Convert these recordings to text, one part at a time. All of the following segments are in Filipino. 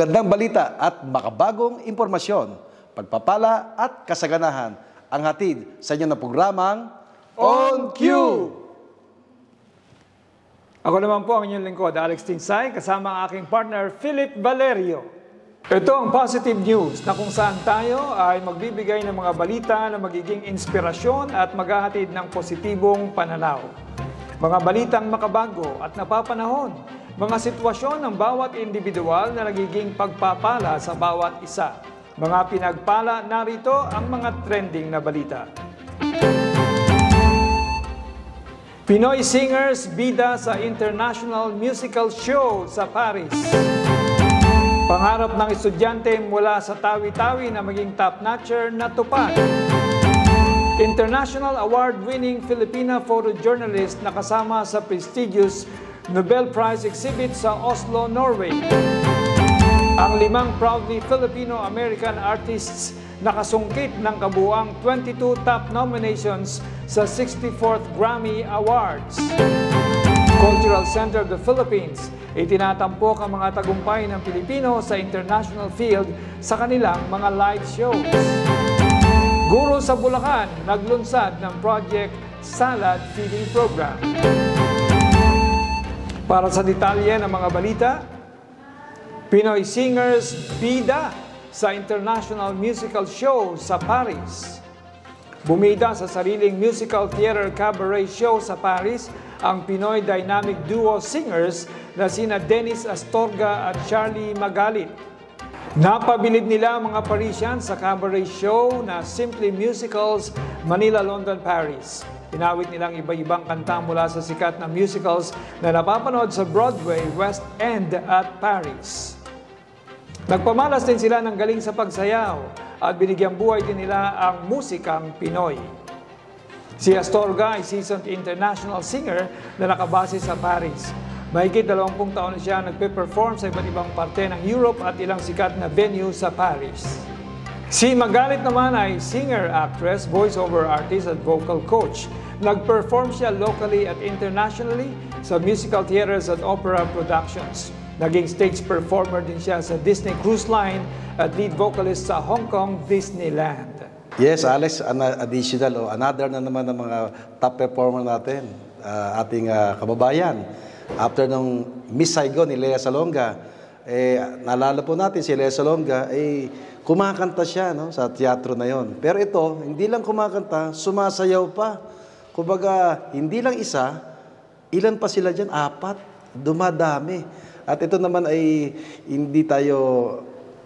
Magandang balita at makabagong impormasyon, pagpapala at kasaganahan ang hatid sa inyo na programang On Cue! Ako naman po ang inyong lingkod, Alex Tinsay, kasama ang aking partner, Philip Valerio. Ito ang positive news na kung saan tayo ay magbibigay ng mga balita na magiging inspirasyon at maghahatid ng positibong pananaw. Mga balitang makabago at napapanahon, mga sitwasyon ng bawat individual na nagiging pagpapala sa bawat isa. Mga pinagpala, narito ang mga trending na balita. Pinoy singers bida sa International Musical Show sa Paris. Pangarap ng estudyante mula sa tawi-tawi na maging top-notcher na tupad. International award-winning Filipina photojournalist na kasama sa prestigious Nobel Prize exhibit sa Oslo, Norway. Ang limang proudly Filipino-American artists nakasungkit ng kabuang 22 top nominations sa 64th Grammy Awards. Cultural Center of the Philippines, itinatampok ang mga tagumpay ng Pilipino sa international field sa kanilang mga live shows. Guro sa Bulacan, naglunsad ng Project Salad Feeding Program. Para sa detalye ng mga balita, Pinoy singers bida sa International Musical Show sa Paris. Bumida sa sariling musical theater cabaret show sa Paris ang Pinoy dynamic duo singers na sina Dennis Astorga at Charlie Magalit. Napabilib nila ang mga Parisian sa cabaret show na Simply Musicals Manila, London, Paris. Inawit nilang iba-ibang kanta mula sa sikat na musicals na napapanood sa Broadway, West End at Paris. Nagpamalas din sila ng galing sa pagsayaw at binigyang buhay din nila ang musikang Pinoy. Si Astorga ay seasoned international singer na nakabase sa Paris. Mahigit 20 taon na siya nagpe-perform sa iba't ibang parte ng Europe at ilang sikat na venue sa Paris. Si Magalit naman ay singer, actress, voiceover artist at vocal coach. Nag-perform siya locally at internationally sa musical theaters at opera productions. Naging stage performer din siya sa Disney Cruise Line at lead vocalist sa Hong Kong Disneyland. Yes, Alex, an additional o another na naman ng mga top performer natin, uh, ating uh, kababayan. After nung Miss Saigon ni Lea Salonga, eh, naalala po natin si Lea Salonga, eh, kumakanta siya no, sa teatro na yon. Pero ito, hindi lang kumakanta, sumasayaw pa. Kumbaga, hindi lang isa, ilan pa sila dyan? Apat. Dumadami. At ito naman ay hindi tayo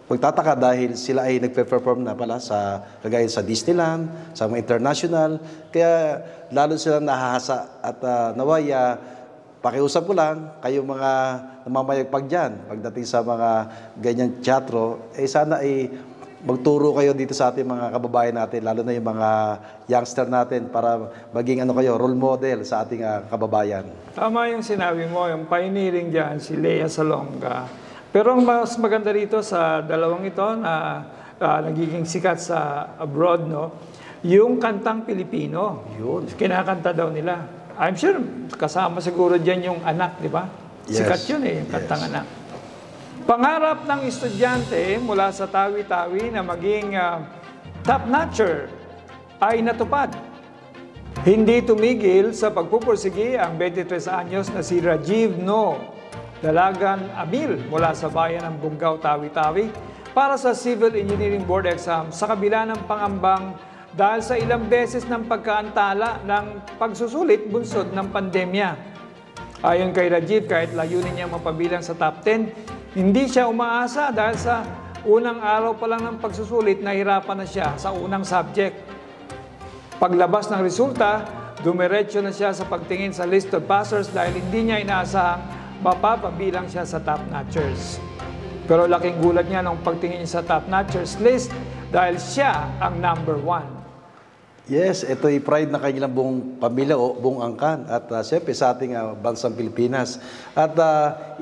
magtataka dahil sila ay nagpe-perform na pala sa kagaya sa Disneyland, sa mga international. Kaya lalo silang nahahasa at uh, naway uh, pakiusap ko lang, kayo mga namamayagpag dyan, pagdating sa mga ganyan teatro, eh sana ay magturo kayo dito sa ating mga kababayan natin, lalo na yung mga youngster natin para maging ano kayo, role model sa ating uh, kababayan. Tama yung sinabi mo, yung pioneering dyan, si Lea Salonga. Pero ang mas maganda rito sa dalawang ito na uh, nagiging sikat sa abroad, no, yung kantang Pilipino. Yun. Kinakanta daw nila. I'm sure kasama siguro dyan yung anak, di ba? Yes. Sikat yun eh, yung kantang yes. anak. Pangarap ng estudyante mula sa tawi-tawi na maging uh, top-notcher ay natupad. Hindi tumigil sa pagpupursigi ang 23 anyos na si Rajiv No, dalagan Abil mula sa bayan ng Bungaw, Tawi-Tawi para sa Civil Engineering Board exam sa kabila ng pangambang dahil sa ilang beses ng pagkaantala ng pagsusulit bunsod ng pandemya. Ayon kay Rajiv, kahit layunin niya mapabilang sa top 10, hindi siya umaasa dahil sa unang araw pa lang ng pagsusulit, nahirapan na siya sa unang subject. Paglabas ng resulta, dumiretso na siya sa pagtingin sa list of passers dahil hindi niya inaasahang mapapabilang siya sa top notchers. Pero laking gulat niya nung pagtingin sa top notchers list dahil siya ang number one. Yes, ito ay pride na kanilang buong pamilya o buong angkan at uh, siyempre sa ating uh, bansang Pilipinas. At uh,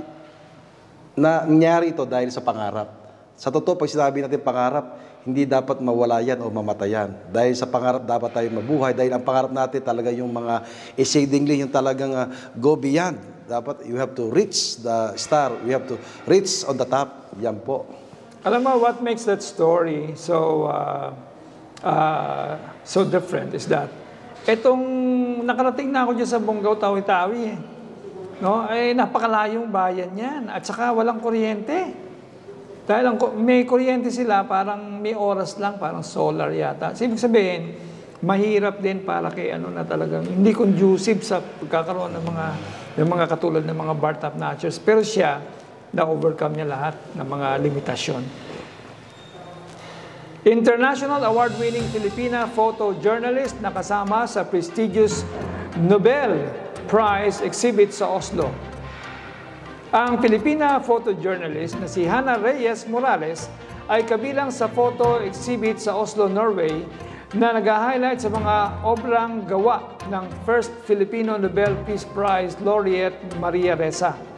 na nangyari ito dahil sa pangarap. Sa totoo, pag sinabi natin pangarap, hindi dapat mawala yan o mamatayan. Dahil sa pangarap dapat tayo mabuhay. Dahil ang pangarap natin talaga yung mga exceedingly, yung talagang uh, go beyond. Dapat you have to reach the star. You have to reach on the top. Yan po. Alam mo, what makes that story so uh, uh, so different is that etong nakarating na ako dyan sa Bonggao, Tawi-Tawi eh. No? Eh, napakalayong bayan yan. At saka walang kuryente. Dahil ang, may kuryente sila, parang may oras lang, parang solar yata. So, ibig sabihin, mahirap din para kay ano na talagang hindi conducive sa pagkakaroon ng mga ng mga katulad ng mga bar top notchers. Pero siya, na-overcome niya lahat ng mga limitasyon. International award-winning Filipina photojournalist na kasama sa prestigious Nobel Prize exhibit sa Oslo. Ang Filipina photojournalist na si Hannah Reyes Morales ay kabilang sa photo exhibit sa Oslo, Norway na nag-highlight sa mga obrang gawa ng first Filipino Nobel Peace Prize laureate Maria Ressa.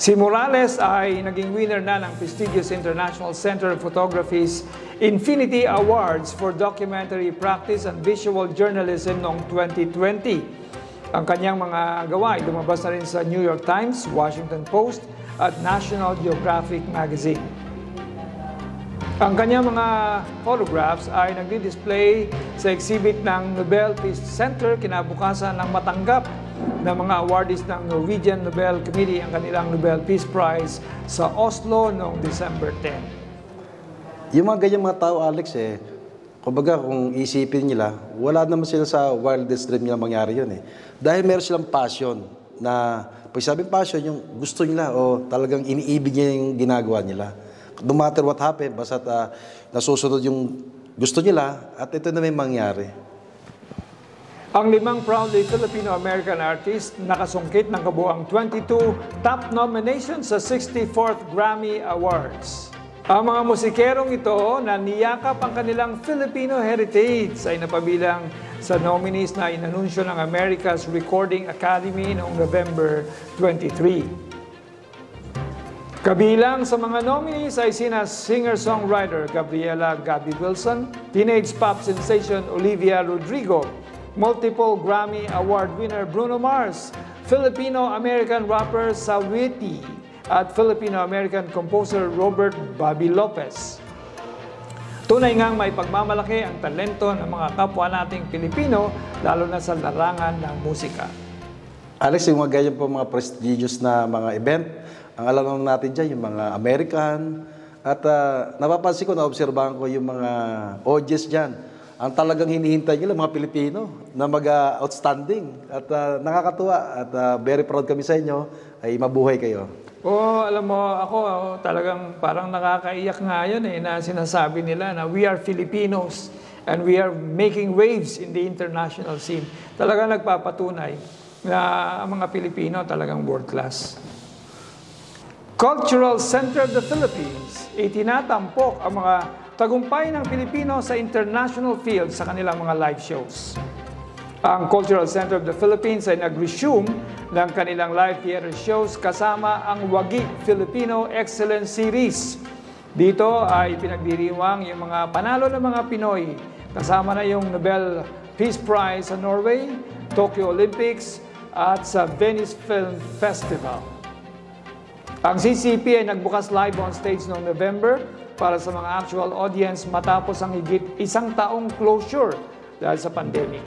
Si Morales ay naging winner na ng prestigious International Center of Photography's Infinity Awards for Documentary Practice and Visual Journalism noong 2020. Ang kanyang mga gawa ay lumabas na rin sa New York Times, Washington Post at National Geographic Magazine. Ang kanyang mga photographs ay nagdi-display sa exhibit ng Nobel Peace Center kinabukasan ng matanggap ng mga awardees ng Norwegian Nobel Committee ang kanilang Nobel Peace Prize sa Oslo noong December 10. Yung mga ganyang mga tao, Alex, eh, kumbaga kung isipin nila, wala naman sila sa wildest dream nila mangyari yun eh. Dahil meron silang passion na, pag sabing passion, yung gusto nila o talagang iniibig niya yung ginagawa nila. No matter what happened, basta uh, nasusunod yung gusto nila at ito na may mangyari. Ang limang proudly Filipino-American artist nakasungkit ng kabuang 22 top nominations sa 64th Grammy Awards. Ang mga musikerong ito na niyakap ang kanilang Filipino heritage ay napabilang sa nominees na inanunsyo ng America's Recording Academy noong November 23. Kabilang sa mga nominees ay sina singer-songwriter Gabriela Gabby Wilson, teenage pop sensation Olivia Rodrigo, multiple Grammy Award winner Bruno Mars, Filipino-American rapper Sawiti, at Filipino-American composer Robert Bobby Lopez. Tunay ngang may pagmamalaki ang talento ng mga kapwa nating Pilipino, lalo na sa larangan ng musika. Alex, yung mga ganyan po mga prestigious na mga event, ang alam naman natin dyan, yung mga American, at uh, napapansin ko, naobserbahan ko yung mga audience dyan. Ang talagang hinihintay nila, mga Pilipino, na mag-outstanding. At uh, nakakatuwa, at uh, very proud kami sa inyo, ay mabuhay kayo. Oo, alam mo, ako oh, talagang parang nakakaiyak nga yun eh, na sinasabi nila na we are Filipinos and we are making waves in the international scene. Talagang nagpapatunay na ang mga Pilipino talagang world class. Cultural Center of the Philippines, itinatampok ang mga tagumpay ng Pilipino sa international field sa kanilang mga live shows. Ang Cultural Center of the Philippines ay nag-resume ng kanilang live theater shows kasama ang Wagi Filipino Excellence Series. Dito ay pinagdiriwang yung mga panalo ng mga Pinoy. Kasama na yung Nobel Peace Prize sa Norway, Tokyo Olympics, at sa Venice Film Festival. Ang CCP ay nagbukas live on stage noong November para sa mga actual audience matapos ang higit isang taong closure dahil sa pandemic.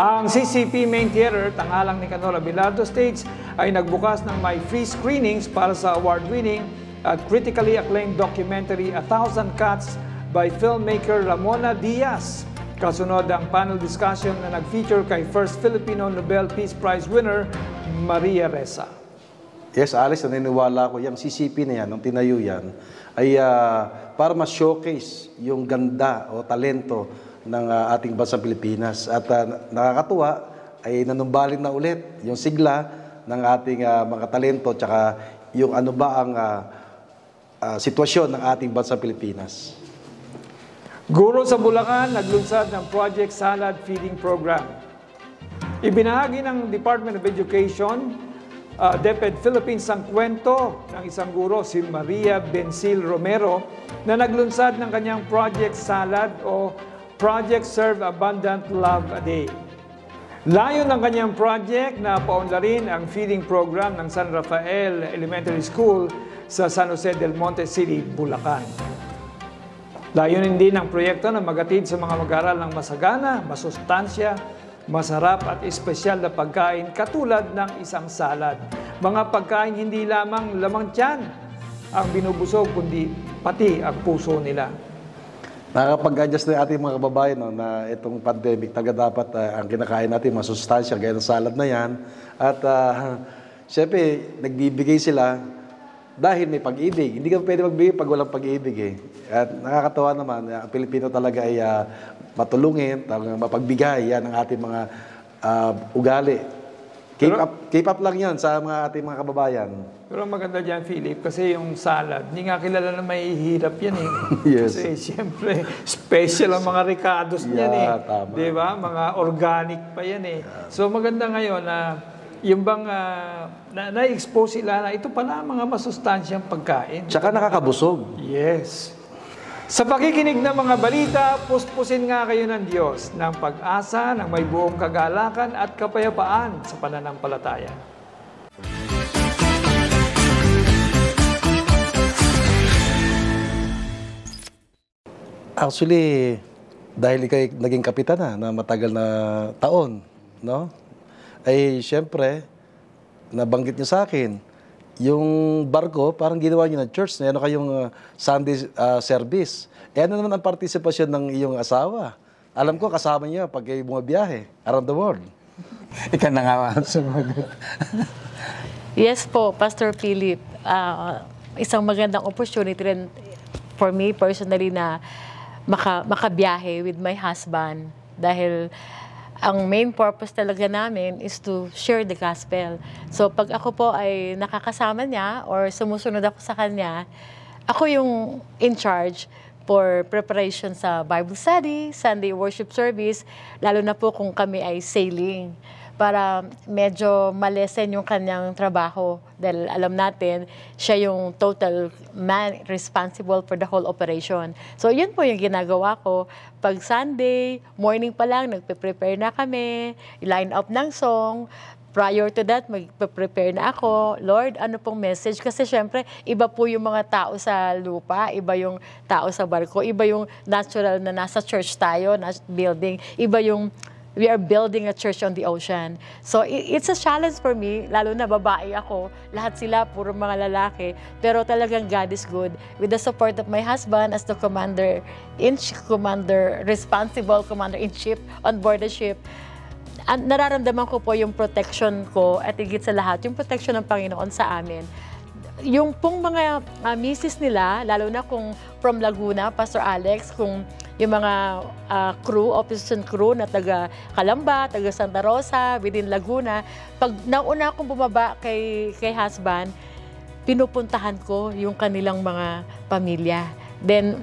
Ang CCP Main Theater, tangalang ni Canora Bilardo Stage, ay nagbukas ng may free screenings para sa award-winning at critically acclaimed documentary A Thousand Cuts by filmmaker Ramona Diaz. Kasunod ang panel discussion na nag-feature kay First Filipino Nobel Peace Prize winner Maria Ressa. Yes, Alex, naniniwala ko yung CCP na yan, nung tinayo yan, ay uh, para ma-showcase yung ganda o talento ng uh, ating bansang Pilipinas. At uh, nakakatuwa ay nanumbalin na ulit yung sigla ng ating uh, mga talento tsaka yung ano ba ang uh, uh, sitwasyon ng ating bansang Pilipinas. Guro sa Bulacan, naglunsad ng Project Salad Feeding Program. Ibinahagi ng Department of Education, uh, DepEd Philippines ang kwento ng isang guro, si Maria Benzil Romero, na naglunsad ng kanyang Project Salad o Project Serve Abundant Love a Day. Layo ng kanyang project na paunlarin ang feeding program ng San Rafael Elementary School sa San Jose del Monte City, Bulacan. Layunin din ng proyekto na magatid sa mga mag-aaral ng masagana, masustansya, masarap at espesyal na pagkain katulad ng isang salad. Mga pagkain hindi lamang lamang tiyan ang binubusog kundi pati ang puso nila. Nakakapag-adjust na ating mga kababayan no, na itong pandemic, taga dapat uh, ang kinakain natin, masustansya, gaya ng salad na yan. At uh, syempre, nagbibigay sila dahil may pag-ibig. Hindi ka pwede magbigay pag walang pag-ibig eh. At nakakatawa naman, ang Pilipino talaga ay uh, matulungin, mapagbigay. Yan ang ating mga uh, ugali. Keep up, keep up lang yan sa mga ating mga kababayan. Pero maganda dyan, Philip, kasi yung salad, hindi nga kilala na may hirap yan eh. yes. Kasi siyempre, special ang mga ricados niyan eh. tama. Di ba? Mga organic pa yan eh. So maganda ngayon na yung bang uh, na, na-expose sila na ito pala mga masustansyang pagkain. Tsaka nakakabusog. Yes. Sa pakikinig ng mga balita, puspusin nga kayo ng Diyos ng pag-asa ng may buong kagalakan at kapayapaan sa pananampalataya. Actually, dahil ikaw naging kapitan na, na matagal na taon, no? Ay, syempre, nabanggit niyo sa akin, yung barko, parang ginawa niyo ng church na ano kayong uh, Sunday uh, service. Eh ano naman ang partisipasyon ng iyong asawa? Alam ko, kasama niya pag kayo bumabiyahe around the world. Ikaw na nga sumagot. yes po, Pastor Philip. Uh, isang magandang opportunity rin for me personally na maka, makabiyahe with my husband. Dahil ang main purpose talaga namin is to share the gospel. So pag ako po ay nakakasama niya or sumusunod ako sa kanya, ako yung in charge for preparation sa Bible study, Sunday worship service, lalo na po kung kami ay sailing para medyo malesen yung kanyang trabaho. Dahil alam natin, siya yung total man responsible for the whole operation. So, yun po yung ginagawa ko. Pag Sunday, morning pa lang, nagpe-prepare na kami, line up ng song, prior to that, mag-prepare na ako, Lord, ano pong message? Kasi syempre, iba po yung mga tao sa lupa, iba yung tao sa barko, iba yung natural na nasa church tayo, na building, iba yung we are building a church on the ocean. So it's a challenge for me, lalo na babae ako. Lahat sila, puro mga lalaki. Pero talagang God is good. With the support of my husband as the commander, in commander, responsible commander-in-chief on board the ship, ang nararamdaman ko po yung protection ko at higit sa lahat, yung protection ng Panginoon sa amin yung pong mga uh, misis nila, lalo na kung from Laguna, Pastor Alex, kung yung mga uh, crew, opposition crew na taga Calamba, taga Santa Rosa, within Laguna, pag nauna akong bumaba kay, kay husband, pinupuntahan ko yung kanilang mga pamilya. Then,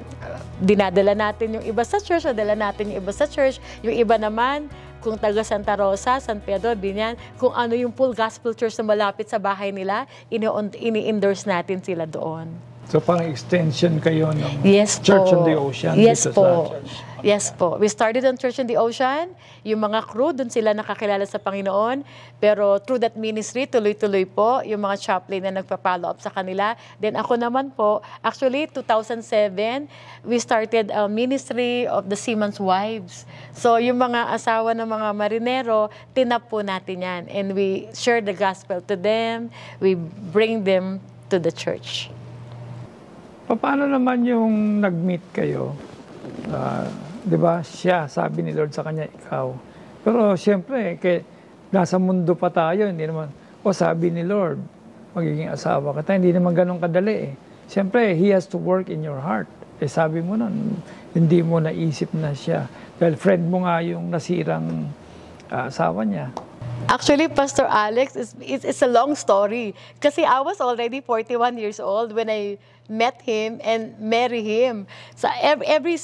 dinadala natin yung iba sa church, dala natin yung iba sa church. Yung iba naman, kung taga Santa Rosa, San Pedro, Binyan, kung ano yung full gospel church na malapit sa bahay nila, ini-endorse natin sila doon. So parang extension kayo ng yes Church po. on the Ocean yes po. Yes po. We started on Church on the Ocean. Yung mga crew, doon sila nakakilala sa Panginoon. Pero through that ministry, tuloy-tuloy po yung mga chaplain na nagpa-follow up sa kanila. Then ako naman po, actually 2007, we started a ministry of the Seaman's Wives. So yung mga asawa ng mga marinero, tinap po natin yan. And we share the gospel to them. We bring them to the church. Paano naman yung nag-meet kayo? Uh, 'di ba? Siya, sabi ni Lord sa kanya, ikaw. Pero siyempre, kay nasa mundo pa tayo, hindi naman, o sabi ni Lord, magiging asawa ka tayo. Hindi naman ganun kadali eh. Siyempre, He has to work in your heart. Eh sabi mo nun, hindi mo naisip na siya. Dahil friend mo nga yung nasirang uh, asawa niya. Actually, Pastor Alex, it's, it's, it's a long story. Kasi I was already 41 years old when I met him and marry him. So every, every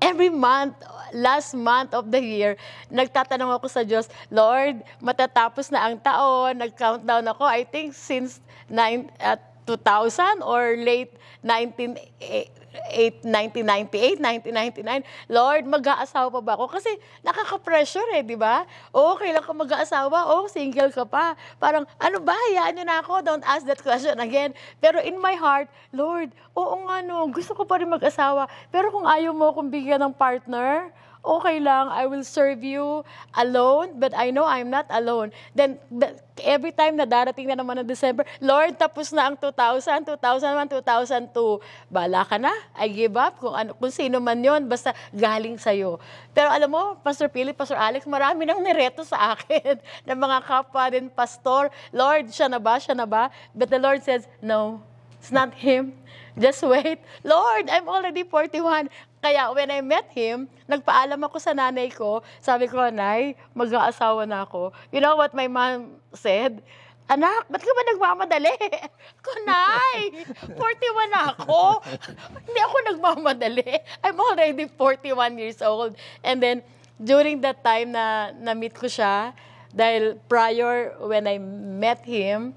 every month, last month of the year, nagtatanong ako sa Diyos, Lord, matatapos na ang taon, nag-countdown ako, I think since nine, uh, 2000 or late 19, 8, 1998, 1999, Lord, mag-aasawa pa ba ako? Kasi nakaka-pressure eh, di ba? O, kailan ka mag-aasawa? O, single ka pa. Parang, ano ba, hayaan nyo na ako, don't ask that question again. Pero in my heart, Lord, oo nga no, gusto ko pa rin mag-asawa. Pero kung ayaw mo akong bigyan ng partner, okay lang, I will serve you alone, but I know I'm not alone. Then, the- every time na darating na naman ng December, Lord, tapos na ang 2000, 2001, 2002. Bala ka na, I give up, kung, ano, kung sino man yon basta galing sa'yo. Pero alam mo, Pastor Philip, Pastor Alex, marami nang nireto sa akin ng mga kapwa din, Pastor, Lord, siya na ba, siya na ba? But the Lord says, no, it's not him. Just wait. Lord, I'm already 41. Kaya when I met him, nagpaalam ako sa nanay ko. Sabi ko, Nay, mag-aasawa na ako. You know what my mom said? Anak, ba't ka ba nagmamadali? Ko, Nay, 41 na ako. Hindi ako nagmamadali. I'm already 41 years old. And then, during that time na na-meet ko siya, dahil prior when I met him,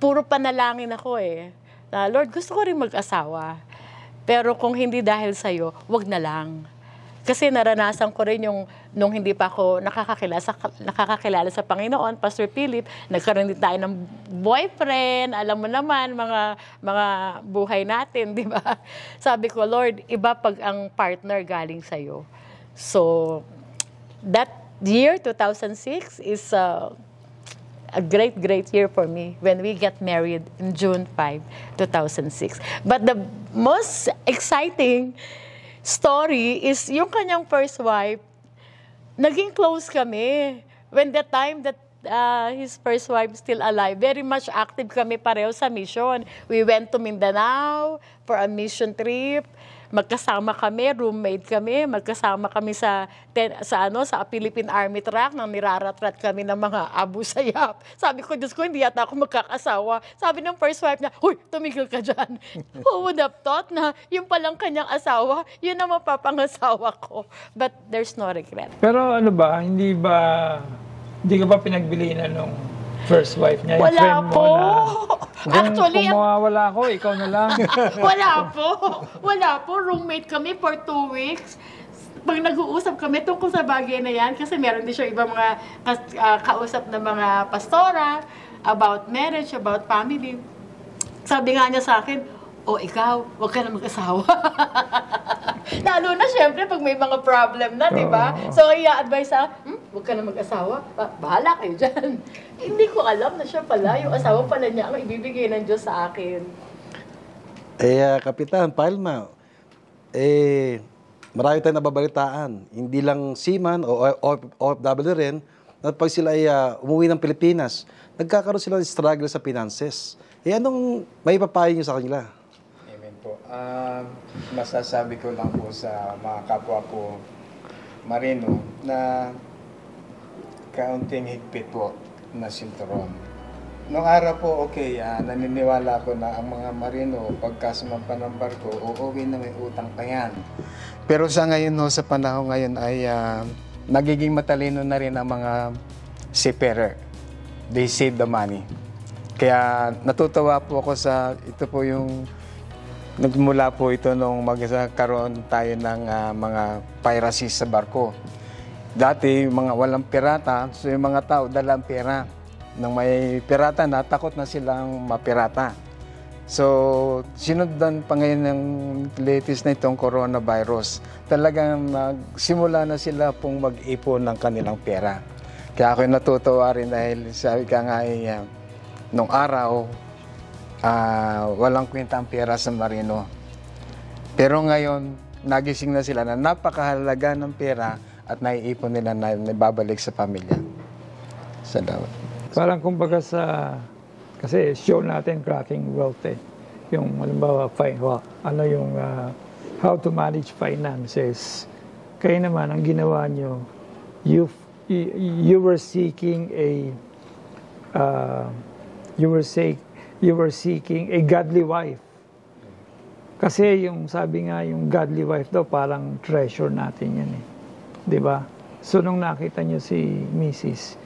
puro panalangin ako eh. Na, Lord, gusto ko rin mag-asawa. Pero kung hindi dahil sa'yo, wag na lang. Kasi naranasan ko rin yung nung hindi pa ako nakakakilala sa, nakakakilala sa Panginoon, Pastor Philip, nagkaroon din tayo ng boyfriend, alam mo naman, mga, mga buhay natin, di ba? Sabi ko, Lord, iba pag ang partner galing sa'yo. So, that year, 2006, is uh, a great, great year for me when we get married in June 5, 2006. But the most exciting story is yung kanyang first wife, naging close kami. When the time that uh, his first wife still alive, very much active kami pareho sa mission. We went to Mindanao for a mission trip. Magkasama kami, roommate kami, magkasama kami sa ten, sa ano sa Philippine Army truck nang niraratrat kami ng mga Abu Sayyaf. Sabi ko, Diyos ko, hindi yata ako magkakasawa. Sabi ng first wife niya, Huy, tumigil ka dyan. Who would have thought na yung palang kanyang asawa, yun ang mapapangasawa ko. But there's no regret. Pero ano ba, hindi ba, hindi ka ba pinagbilinan nung first wife niya? Yung Wala friend mo po. na, kung, Actually, kung mawawala ako, ikaw na lang. Wala po. Wala po. Roommate kami for two weeks. Pag nag-uusap kami tungkol sa bagay na yan, kasi meron din siya ibang mga kas- ah, kausap na mga pastora about marriage, about family. Sabi nga niya sa akin, o ikaw, huwag ka na mag-asawa. Lalo na syempre pag may mga problem na, di ba? So, i-advise sa, hmm, huwag ka na mag-asawa. Ba- bahala kayo dyan. Hindi ko alam na siya pala, yung asawa pala niya ang ibibigay ng Diyos sa akin. Eh, ah, Kapitan, Palma, eh, marami tayong nababalitaan. Hindi lang seaman o O- OFW rin, na pag sila ay ah, umuwi ng Pilipinas, nagkakaroon sila ng struggle sa finances. Eh, anong may papayo nyo sa kanila? Po. Um, masasabi ko lang po sa mga kapwa ko marino na kaunting higpit po na sinturon. Noong araw po, okay, ah, naniniwala ko na ang mga marino, pagka sumampa ng barko, uuwi na may utang pa yan. Pero sa ngayon, no, sa panahon ngayon ay ah, nagiging matalino na rin ang mga seafarer. They save the money. Kaya natutuwa po ako sa, ito po yung, nagmula po ito nung magkaroon tayo ng ah, mga piracy sa barko. Dati, mga walang pirata, so yung mga tao dalang pera. Nang may pirata na, takot na silang mapirata. So, sinundan pa ngayon ng latest na itong coronavirus. Talagang nagsimula na sila pong mag-ipon ng kanilang pera. Kaya ako natutuwa rin dahil sabi ka nga ay, ah, nung araw, ah, walang kwenta ang pera sa marino. Pero ngayon, nagising na sila na napakahalaga ng pera at naiipon nila na nababalik sa pamilya. Salamat. Parang kumbaga sa, kasi show natin cracking wealth eh. Yung halimbawa, wa- ano yung ah, how to manage finances. Kayo naman, ang ginawa nyo, you, you, were seeking a, uh, you were seek, you were seeking a godly wife. Kasi yung sabi nga, yung godly wife daw, parang treasure natin yan eh. Di ba? So nung nakita niyo si Mrs.,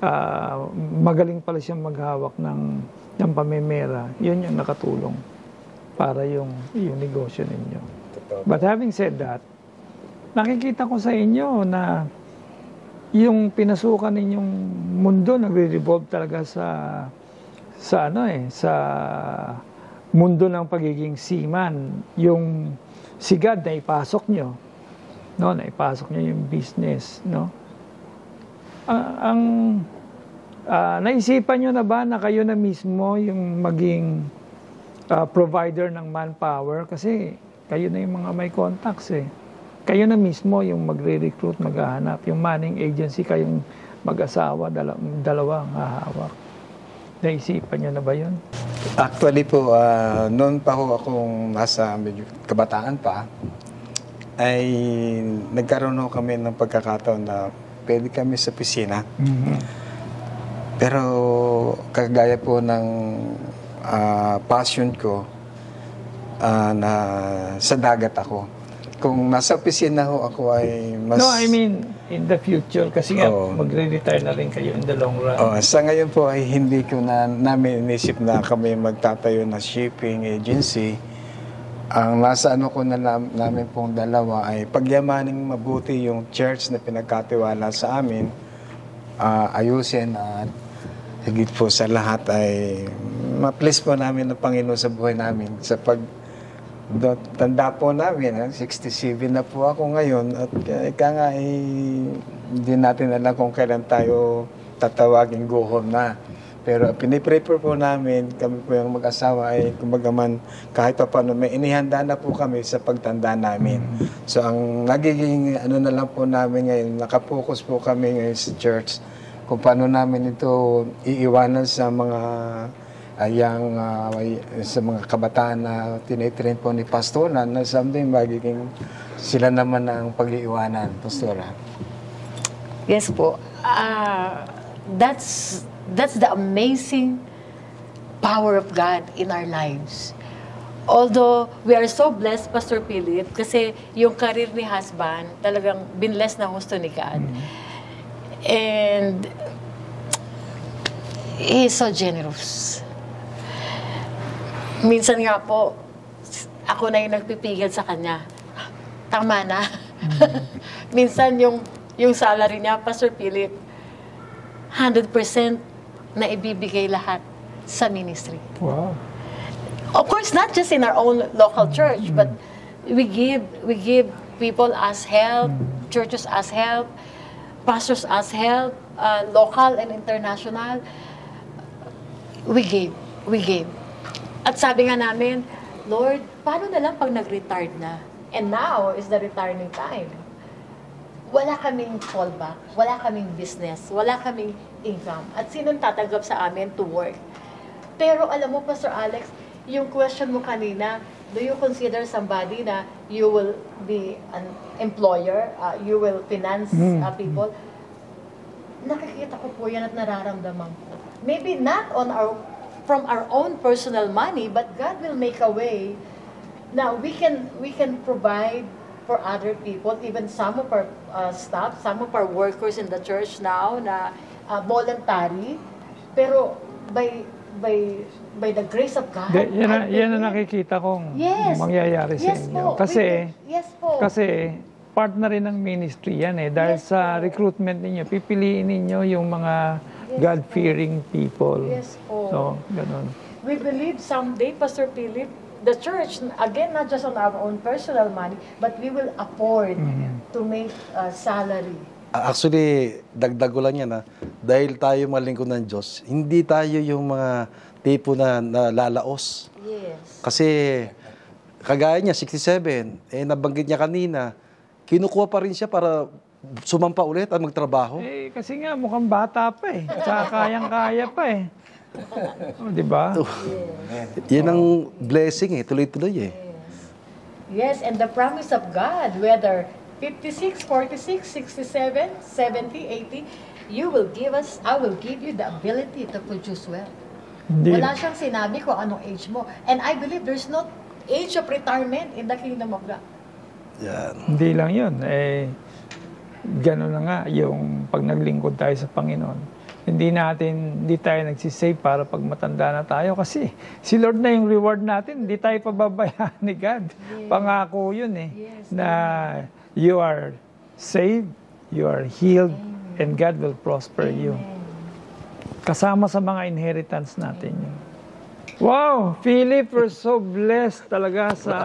ah, magaling pala siyang maghawak ng, ng pamemera, yun yung nakatulong. para yung, yung negosyo ninyo. But having said that, nakikita ko sa inyo na yung pinasukan ninyong mundo nagre-revolve talaga sa sa ano eh sa mundo ng pagiging seaman yung sigad na ipasok nyo no na ipasok nyo yung business no Ah, ang ah, naisipan nyo na ba na kayo na mismo yung maging ah, provider ng manpower kasi kayo na yung mga may contacts eh. Kayo na mismo yung magre-recruit, maghahanap. Yung manning agency, kayong mag-asawa, dala, dalawang hahawak. Naisipan nyo na ba yun? Actually po, ah, noon pa ho akong nasa medyo kabataan pa, ay nagkaroon ho kami ng pagkakataon na pwede kami sa pisina. Pero kagaya po ng ah, passion ko ah, na sa dagat ako. Kung nasa pisina ho ako ay mas... No, I mean, in the future. Kasi nga, Oo. magre-retire na rin kayo in the long run. Oh, sa ngayon po ay hindi ko na namin inisip na kami magtatayo na shipping agency. Ang nasa ano ko na nam- namin pong dalawa ay pagyamaning mabuti yung church na pinagkatiwala sa amin, ah, ayusin at higit po sa lahat ay ma-please po namin ng Panginoon sa buhay namin sa pag do, tanda po namin, ah, 67 na po ako ngayon at uh, ika nga ay hindi natin alam kung kailan tayo tatawagin go home na. Pero piniprepare po namin, kami po yung mag-asawa ay kumbaga man kahit pa paano may inihanda na po kami sa pagtanda namin. So ang nagiging ano na lang po namin ngayon, nakapokus po kami ngayon sa church kung paano namin ito iiwanan sa mga ayang ah, ay- sa mga kabataan na tinitrain po ni Pastora na something magiging sila naman ang pag-iiwanan, Pastora. Yes po. Ah, that's that's the amazing power of God in our lives. Although we are so blessed, Pastor Philip, kasi yung career ni husband, talagang binless na gusto ni God. And he is so generous. Minsan nga po, ako na yung nagpipigil sa kanya. Tama na. Minsan yung yung salary niya, Pastor Philip, 100% na ibibigay lahat sa ministry. Wow. Of course, not just in our own local church, but we give we give people as help, churches as help, pastors as help, uh, local and international. We gave, we gave. At sabi nga namin, Lord, paano na lang pag nag-retired na? And now is the retirement time. Wala kaming fallback, wala kaming business, wala kaming income. At sinong tatanggap sa amin to work? Pero alam mo, Pastor Alex, yung question mo kanina, do you consider somebody na you will be an employer, uh, you will finance uh, people? Nakikita ko po yan at nararamdaman ko. Maybe not on our from our own personal money, but God will make a way na we can we can provide for other people, even some of our uh, staff, some of our workers in the church now na uh, voluntary, pero by by by the grace of God. De, yan, na, yan believe- nakikita kong Yes. mangyayari sa Yes inyo. po. Kasi, We- yes po. kasi part na rin ng ministry yan eh. Dahil Yes sa recruitment ninyo, pipiliin ninyo yung mga God-fearing people. Yes po. So, ganun. We believe someday, Pastor Philip, the church, again, not just on our own personal money, but we will afford to make uh, salary. Ah, Actually, dagdag ko lang yan ha. Dahil tayo malingkod ng Diyos, hindi tayo yung mga tipo na, na lalaos. Yes. Kasi kagaya niya, 67, eh nabanggit niya kanina, kinukuha pa rin siya para sumampa ulit at magtrabaho. Eh, kasi nga mukhang bata pa eh. Tsaka kayang-kaya pa eh. Oh, di ba? Yan ang blessing eh, tuloy-tuloy eh. Yes, and the promise of God, whether 56, 46, 67, 70, 80, you will give us, I will give you the ability to produce well. Hindi. Wala siyang sinabi kung anong age mo. And I believe there's no age of retirement in the kingdom of God. Yan. Hindi lang yun. Eh, gano'n na nga yung pag naglingkod tayo sa Panginoon. Hindi natin, hindi tayo nagsisave para pag matanda na tayo kasi si Lord na yung reward natin. Hindi tayo pababayaan ni God. Pangako yun eh. Na you are saved, you are healed, and God will prosper you. Kasama sa mga inheritance natin yun. Wow! Philip, we're so blessed talaga sa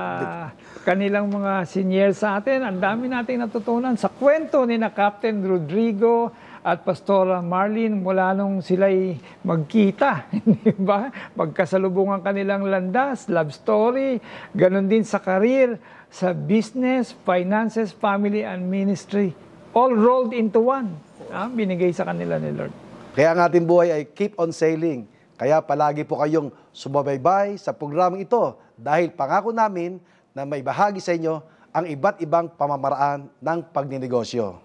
kanilang mga senior sa atin. Ang dami nating natutunan sa kwento ni na Captain Rodrigo at Pastora Marlene mula nung sila'y magkita. Di ba? Magkasalubungan kanilang landas, love story, ganun din sa career, sa business, finances, family, and ministry. All rolled into one. Ah, binigay sa kanila ni Lord. Kaya ang ating buhay ay keep on sailing. Kaya palagi po kayong sumabaybay sa programang ito dahil pangako namin na may bahagi sa inyo ang iba't ibang pamamaraan ng pagninegosyo.